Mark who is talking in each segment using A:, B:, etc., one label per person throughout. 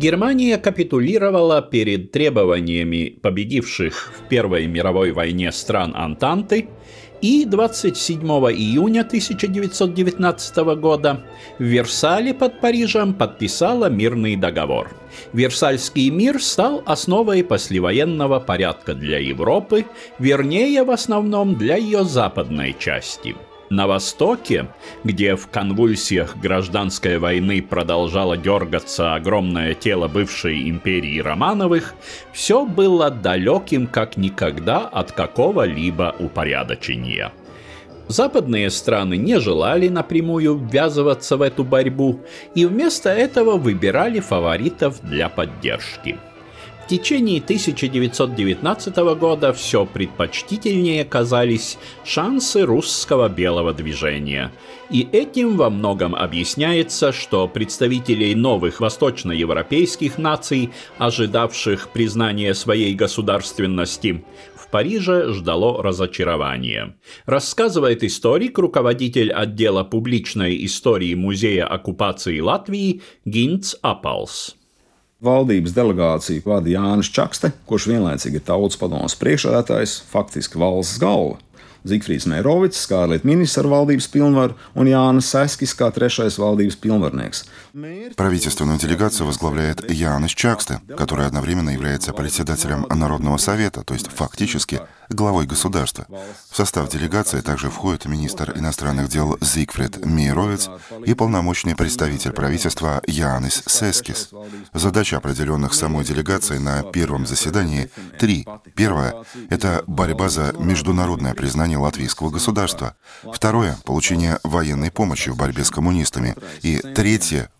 A: Германия капитулировала перед требованиями победивших в Первой мировой войне стран Антанты и 27 июня 1919 года в Версале под Парижем подписала мирный договор. Версальский мир стал основой послевоенного порядка для Европы, вернее, в основном для ее западной части – на Востоке, где в конвульсиях гражданской войны продолжало дергаться огромное тело бывшей империи Романовых, все было далеким как никогда от какого-либо упорядочения. Западные страны не желали напрямую ввязываться в эту борьбу и вместо этого выбирали фаворитов для поддержки – течение 1919 года все предпочтительнее казались шансы русского белого движения. И этим во многом объясняется, что представителей новых восточноевропейских наций, ожидавших признания своей государственности, Париже ждало разочарование. Рассказывает историк, руководитель отдела публичной истории Музея оккупации Латвии Гинц Апалс.
B: Valdības delegāciju vada Jānis Čakste, kurš vienlaicīgi ir tautas padomus priekšsēdētājs, faktiski valsts galva. Zigfrīds Mērovics, kā ārlietu ministrs ar valdības pilnvaru, un Jānis Seskis, kā trešais valdības pilnvarnieks.
C: Правительственную делегацию возглавляет Янис Чаксте, который одновременно является председателем Народного совета, то есть фактически главой государства. В состав делегации также входит министр иностранных дел Зигфрид Мейровец и полномочный представитель правительства Янис Сескис. Задача определенных самой делегации на первом заседании три. Первое — это борьба за международное признание латвийского государства. Второе – получение военной помощи в борьбе с коммунистами. И третье –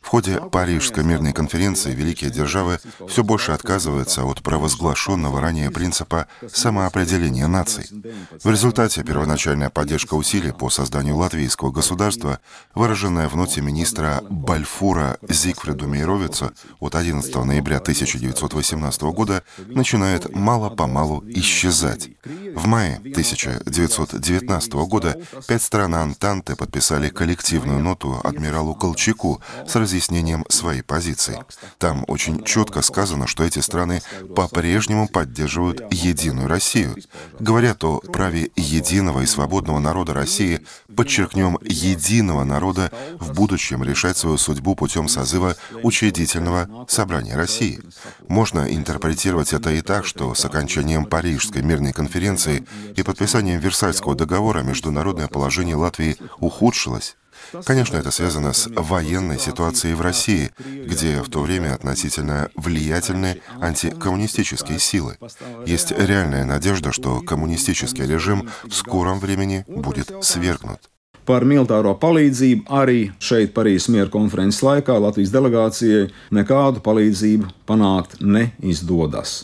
C: В ходе Парижской мирной конференции великие державы все больше отказываются от провозглашенного ранее принципа самоопределения наций. В результате первоначальная поддержка усилий по созданию латвийского государства, выраженная в ноте министра Бальфура Зигфриду Мейровицу от 11 ноября 1918 года, начинает мало-помалу исчезать. В мае 1919 года пять стран Антанты подписали коллективную ноту адмиралу Колчаку Колчаку с разъяснением своей позиции. Там очень четко сказано, что эти страны по-прежнему поддерживают единую Россию. Говорят о праве единого и свободного народа России, подчеркнем, единого народа в будущем решать свою судьбу путем созыва учредительного собрания России. Можно интерпретировать это и так, что с окончанием Парижской мирной конференции и подписанием Версальского договора международное положение Латвии ухудшилось. Конечно, это связано с военной ситуацией в России, где в то время относительно влиятельны антикоммунистические силы. Есть реальная надежда, что коммунистический режим в скором времени будет свергнут.
B: Par militāro palīdzību arī šeit Parīzes miera konferences laikā Latvijas делегācijai nekādu palīdzību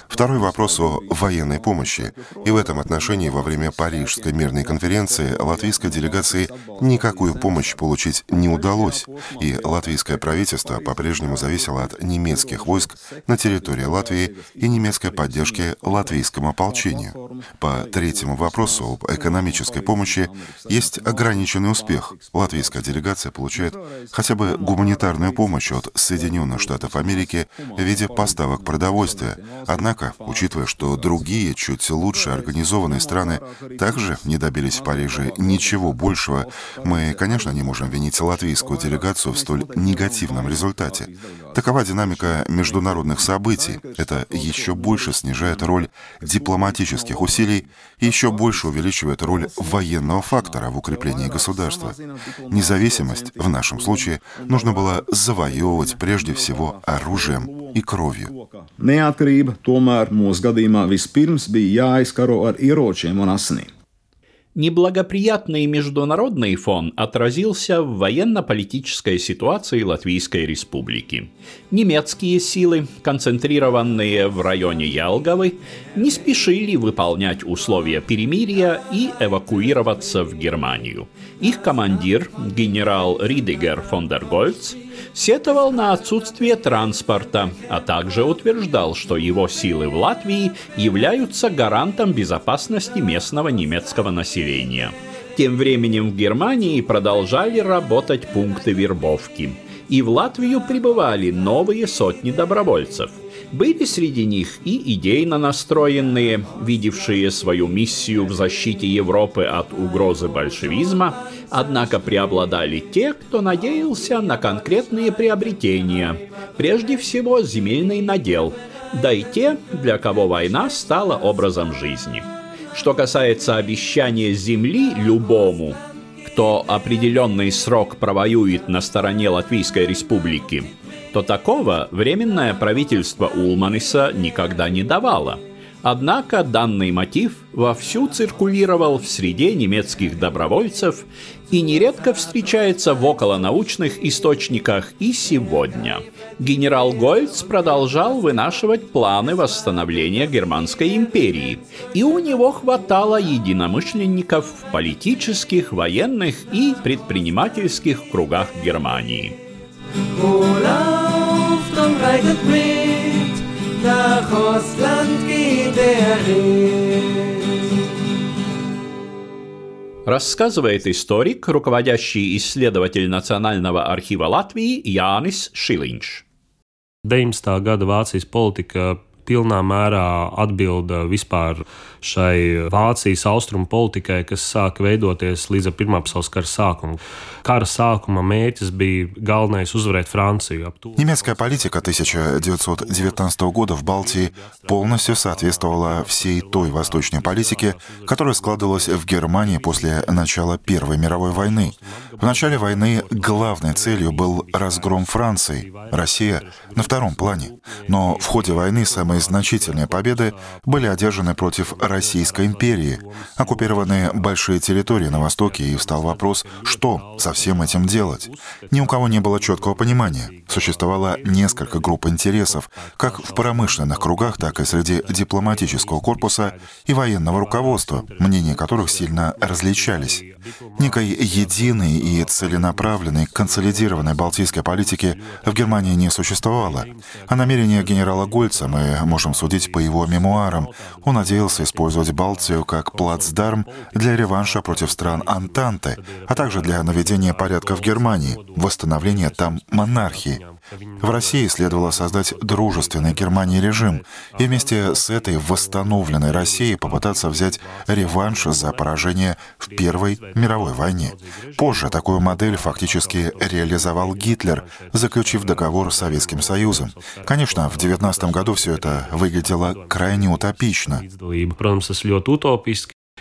C: Второй вопрос о военной помощи. И в этом отношении во время Парижской мирной конференции латвийской делегации никакую помощь получить не удалось, и латвийское правительство по-прежнему зависело от немецких войск на территории Латвии и немецкой поддержки латвийскому ополчению. По третьему вопросу об экономической помощи есть ограниченный успех. Латвийская делегация получает хотя бы гуманитарную помощь от Соединенных Штатов Америки в виде
D: поставок продовольствия. Однако, учитывая, что другие, чуть лучше организованные страны также не добились в Париже ничего большего, мы, конечно, не можем винить латвийскую делегацию в столь негативном результате. Такова динамика международных событий. Это еще больше снижает роль дипломатических усилий и еще больше увеличивает роль военного фактора в укреплении государства. Независимость в нашем случае нужно было завоевывать прежде всего оружием и кровью.
B: Neatkarība tomēr mūsu gadījumā vispirms bija jāizkaro ar ieročiem un asinīm.
A: Неблагоприятный международный фон отразился в военно-политической ситуации Латвийской Республики. Немецкие силы, концентрированные в районе Ялговы, не спешили выполнять условия перемирия и эвакуироваться в Германию. Их командир, генерал Ридигер фон дер Гольц, сетовал на отсутствие транспорта, а также утверждал, что его силы в Латвии являются гарантом безопасности местного немецкого населения. Тем временем в Германии продолжали работать пункты вербовки, и в Латвию прибывали новые сотни добровольцев – были среди них и идейно настроенные, видевшие свою миссию в защите Европы от угрозы большевизма, однако преобладали те, кто надеялся на конкретные приобретения, прежде всего земельный надел, да и те, для кого война стала образом жизни. Что касается обещания земли любому, кто определенный срок провоюет на стороне Латвийской Республики – то такого временное правительство Улманиса никогда не давало. Однако данный мотив вовсю циркулировал в среде немецких добровольцев и нередко встречается в околонаучных источниках и сегодня. Генерал Гольц продолжал вынашивать планы восстановления Германской империи, и у него хватало единомышленников в политических, военных и предпринимательских кругах Германии. Wohlauftrag reitet mit, nach Ostland geht der Ritt. Рассказывает историк, руководящий исследователь Национального архива Латвии Янис Шилинч.
E: 19. gada Vācijas politika pilnā mērā atbilda vispār šai Vācijas austrumu politikai, kas sāka veidoties līdz Pirmā pasaules kara sākumam. Kara sākuma mērķis bija galvenais uzvarēt Францию.
D: Немецкая политика 1919 года в Балтии полностью соответствовала всей той восточной политике, которая складывалась в Германии после начала Первой мировой войны. В начале войны главной целью был разгром Франции, Россия на втором плане. Но в ходе войны самые значительные победы были одержаны против Российской империи. Оккупированы большие территории на Востоке, и встал вопрос, что со всем этим делать. Ни у кого не было четкого понимания. Существовало несколько групп интересов, как в промышленных кругах, так и среди дипломатического корпуса и военного руководства, мнения которых сильно различались. Некой единой и целенаправленной консолидированной балтийской политики в Германии не существовало. О намерениях генерала Гольца мы можем судить по его мемуарам. Он надеялся использовать Балтию как плацдарм для реванша против стран Антанты, а также для наведения порядка в Германии, восстановления там монархии. В России следовало создать дружественный Германии режим и вместе с этой восстановленной Россией попытаться взять реванш за поражение в Первой мировой войне. Позже такую модель фактически реализовал Гитлер, заключив договор с Советским Союзом. Конечно, в 19 году все это выглядело крайне утопично.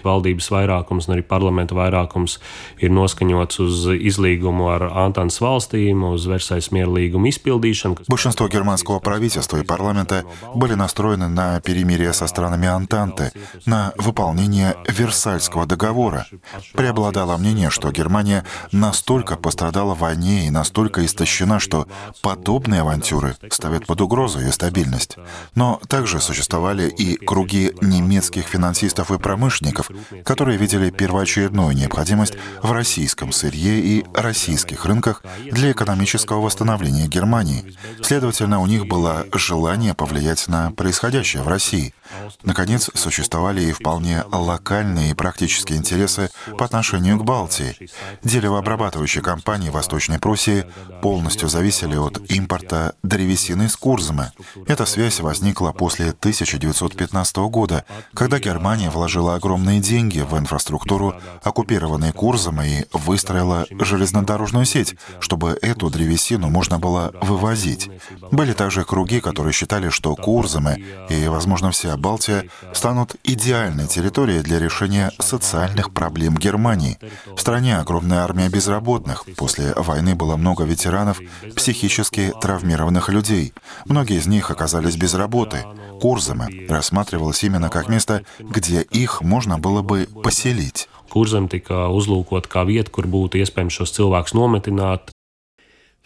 E: Valdības vairākums un arī parlamenta vairākums ir noskaņots uz izlīgumu ar Antantes valstīm, uz Версайс мир līgumu изпildīšanu.
D: Большинство германского правительства и парламента были настроены на перемирие со странами Антанты, на выполнение Версальского договора. Преобладало мнение, что Германия настолько пострадала в войне и настолько истощена, что подобные авантюры ставят под угрозу ее стабильность. Но также существовали и круги немецких финансистов и промышленников, которые видели первоочередную необходимость в российском сырье и российских рынках для экономического восстановления Германии. Следовательно, у них было желание повлиять на происходящее в России — Наконец, существовали и вполне локальные и практические интересы по отношению к Балтии. Деревообрабатывающие компании Восточной Пруссии полностью зависели от импорта древесины из Курзамы. Эта связь возникла после 1915 года, когда Германия вложила огромные деньги в инфраструктуру оккупированной Курзамы и выстроила железнодорожную сеть, чтобы эту древесину можно было вывозить. Были также круги, которые считали, что Курзамы и, возможно, вся Балтия станут идеальной территорией для решения социальных проблем Германии. В стране огромная армия безработных. После войны было много ветеранов, психически травмированных людей. Многие из них оказались без работы. Курзамы рассматривалось именно как место, где их можно было бы поселить.
E: Kurzem tika uzlūkot kā vieta, kur būtu iespējams šos cilvēkus nometināt,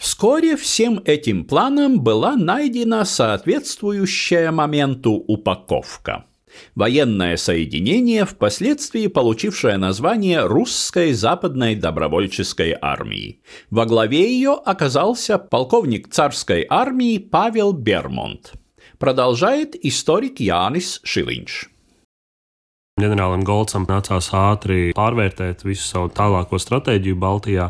A: Вскоре всем этим планам была найдена соответствующая моменту упаковка. Военное соединение, впоследствии получившее название Русской западной добровольческой армии. Во главе ее оказался полковник царской армии Павел Бермонт. Продолжает историк Янис Шилинч.
E: Ģenerālim Golcam nācās ātri pārvērtēt visu savu tālāko stratēģiju Baltijā.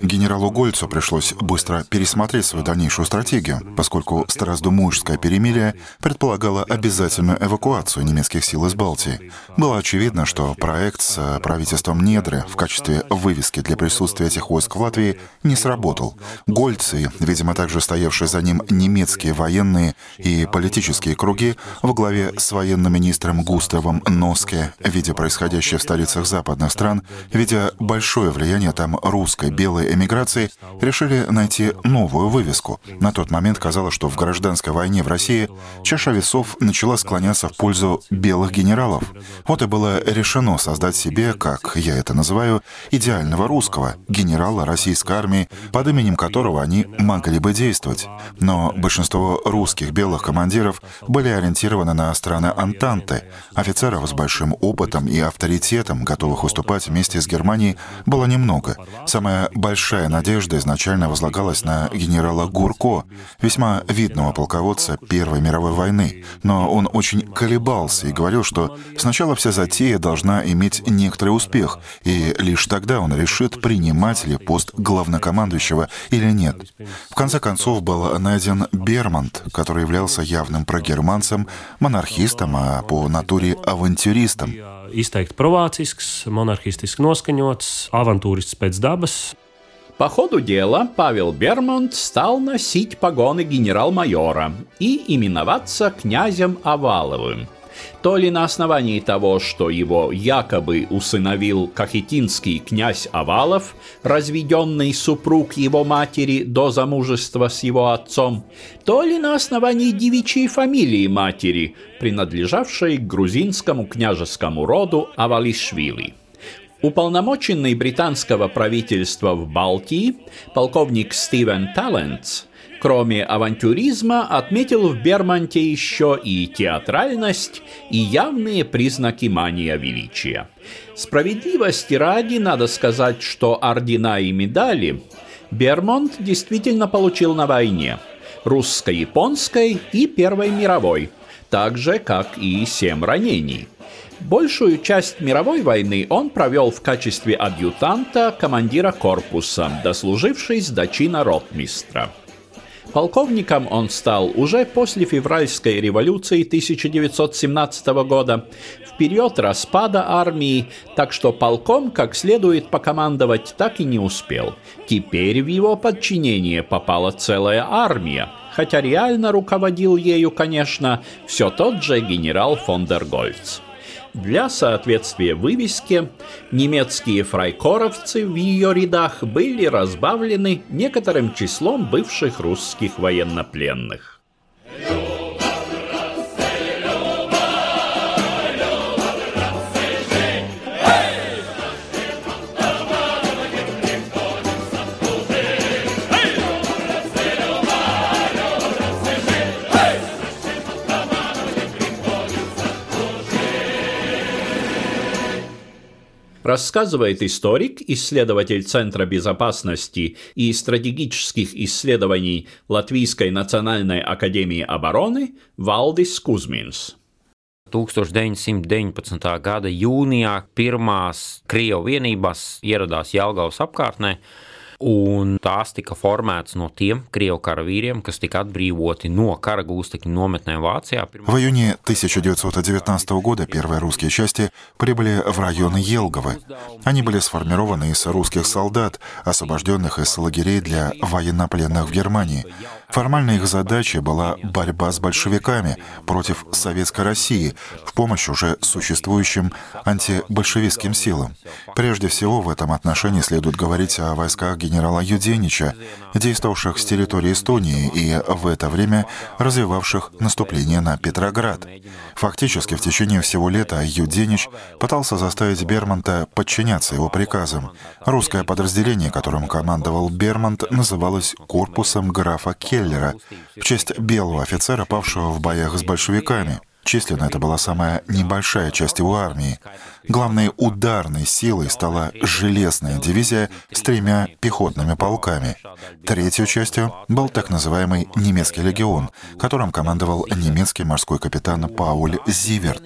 D: Генералу Гольцу пришлось быстро пересмотреть свою дальнейшую стратегию, поскольку Страсдумужское перемирие предполагало обязательную эвакуацию немецких сил из Балтии. Было очевидно, что проект с правительством Недры в качестве вывески для присутствия этих войск в Латвии не сработал. Гольцы, видимо, также стоявшие за ним немецкие военные и политические круги во главе с военным министром Густавом Носке, видя происходящее в столицах западных стран, видя большое влияние там русской, белой эмиграции решили найти новую вывеску. На тот момент казалось, что в гражданской войне в России чаша весов начала склоняться в пользу белых генералов. Вот и было решено создать себе, как я это называю, идеального русского, генерала российской армии, под именем которого они могли бы действовать. Но большинство русских белых командиров были ориентированы на страны Антанты. Офицеров с большим опытом и авторитетом, готовых выступать вместе с Германией, было немного. Самая большая большая надежда изначально возлагалась на генерала Гурко, весьма видного полководца Первой мировой войны, но он очень колебался и говорил, что сначала вся затея должна иметь некоторый успех, и лишь тогда он решит, принимать ли пост главнокомандующего или нет. В конце концов был найден Бермонт, который являлся явным прогерманцем, монархистом, а по натуре авантюристом.
E: Izteikti provācisks, monarhistiski noskaņots, avantūrists pēc dabas.
A: По ходу дела Павел Бермонт стал носить погоны генерал-майора и именоваться князем Оваловым. То ли на основании того, что его якобы усыновил кахетинский князь Овалов, разведенный супруг его матери до замужества с его отцом, то ли на основании девичьей фамилии матери, принадлежавшей к грузинскому княжескому роду Авалишвили – Уполномоченный британского правительства в Балтии, полковник Стивен Талентс, кроме авантюризма, отметил в Бермонте еще и театральность и явные признаки мания величия. Справедливости ради надо сказать, что ордена и медали Бермонт действительно получил на войне – русско-японской и Первой мировой, так же, как и семь ранений – Большую часть мировой войны он провел в качестве адъютанта командира корпуса, дослужившись до чина ротмистра. Полковником он стал уже после февральской революции 1917 года, в период распада армии, так что полком как следует покомандовать так и не успел. Теперь в его подчинение попала целая армия, хотя реально руководил ею, конечно, все тот же генерал фон дер Гольц. Для соответствия вывеске немецкие фрайкоровцы в ее рядах были разбавлены некоторым числом бывших русских военнопленных. рассказывает историк, исследователь Центра безопасности и стратегических исследований Латвийской национальной академии обороны Валдис Кузминс.
F: 1919. gada jūnijā pirmās Krievu vienībās ieradās Jālgavas apkārtnē. Un tās tika formētas no тем крievu karavīriem, kas tika отбривоты но кара густыки nometnēm Вācijā.
D: В июне 1919 года первые русские части прибыли в район Елговы. Они были сформированы из русских солдат, освобожденных из лагерей для военнопленных в Германии. Формально их задачей была борьба с большевиками против Советской России в помощь уже существующим антибольшевистским силам. Прежде всего в этом отношении следует говорить о войсках генерала Юденича, действовавших с территории Эстонии и в это время развивавших наступление на Петроград. Фактически в течение всего лета Юденич пытался заставить Бермонта подчиняться его приказам. Русское подразделение, которым командовал Бермонт, называлось корпусом графа Келлера в честь белого офицера, павшего в боях с большевиками. Численно это была самая небольшая часть его армии. Главной ударной силой стала железная дивизия с тремя пехотными полками. Третьей частью был так называемый немецкий легион, которым командовал немецкий морской капитан Пауль Зиверт.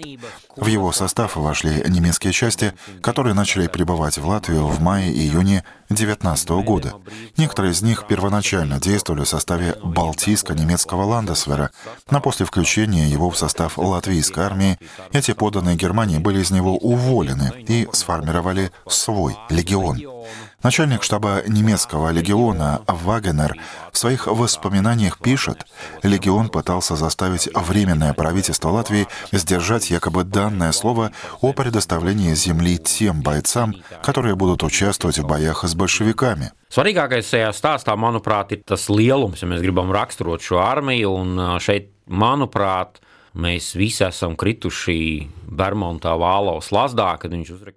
D: В его состав вошли немецкие части, которые начали прибывать в Латвию в мае-июне 19 года. Некоторые из них первоначально действовали в составе Балтийско-немецкого Ландесвера, но после включения его в состав латвийской армии эти поданные Германии были из него уволены и сформировали свой легион. Начальник штаба немецкого легиона Вагенер в своих воспоминаниях пишет, легион пытался заставить Временное правительство Латвии сдержать якобы данное слово о предоставлении земли тем бойцам, которые будут участвовать в боях с большевиками.
F: Svarīgākais šajā stāstā, manuprāt, ir tas lielums, ja mēs gribam raksturot šo armiju. Un šeit, manuprāt, mēs visi esam krituši Бермонта Вала Слазда, когда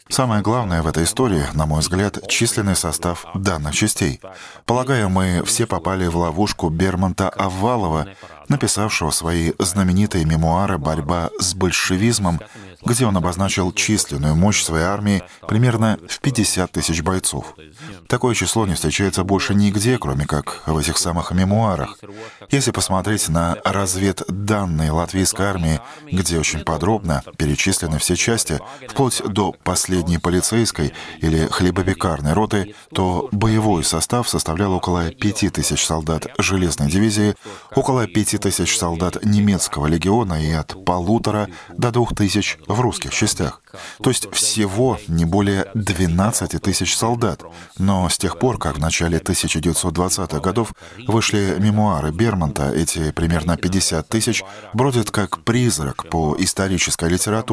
D: Самое главное в этой истории, на мой взгляд, численный состав данных частей. Полагаю, мы все попали в ловушку Бермонта Аввалова, написавшего свои знаменитые мемуары «Борьба с большевизмом», где он обозначил численную мощь своей армии примерно в 50 тысяч бойцов. Такое число не встречается больше нигде, кроме как в этих самых мемуарах. Если посмотреть на разведданные латвийской армии, где очень подробно перечислены все части, вплоть до последней полицейской или хлебопекарной роты, то боевой состав составлял около 5000 солдат железной дивизии, около 5000 солдат немецкого легиона и от полутора до двух тысяч в русских частях. То есть всего не более 12 тысяч солдат. Но с тех пор, как в начале 1920-х годов вышли мемуары Бермонта, эти примерно 50 тысяч бродят как призрак по исторической литературе.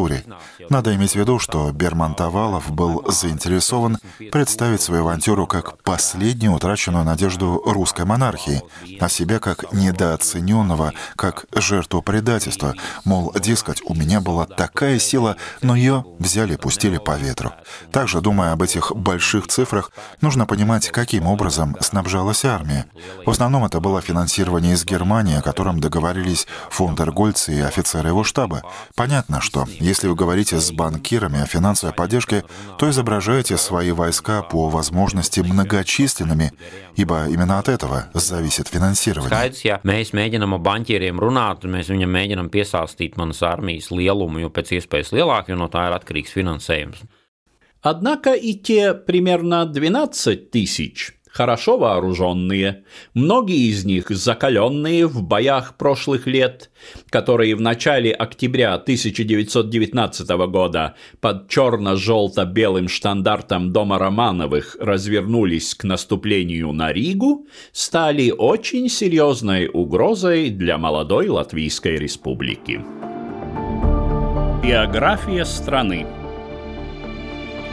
D: Надо иметь в виду, что Бермонт Авалов был заинтересован представить свою авантюру как последнюю утраченную надежду русской монархии, а себя как недооцененного, как жертву предательства. Мол, дескать, у меня была такая сила, но ее взяли и пустили по ветру. Также, думая об этих больших цифрах, нужно понимать, каким образом снабжалась армия. В основном это было финансирование из Германии, о котором договорились фондергольц и офицеры его штаба. Понятно, что если вы говорите с банкирами о финансовой поддержке, то изображаете свои войска по возможности многочисленными, ибо именно от этого зависит финансирование.
F: Skaidrs, ja mēs mēģinām ar banķieriem runāt, mēs viņam mēģinām piesāstīt manas armijas lielumu, jo pēc iespējas lielāku, jo no tā ir atkarīgs finansējums.
A: Однако и те примерно 12 тысяч хорошо вооруженные, многие из них закаленные в боях прошлых лет, которые в начале октября 1919 года под черно-желто-белым штандартом дома Романовых развернулись к наступлению на Ригу, стали очень серьезной угрозой для молодой Латвийской республики. Биография страны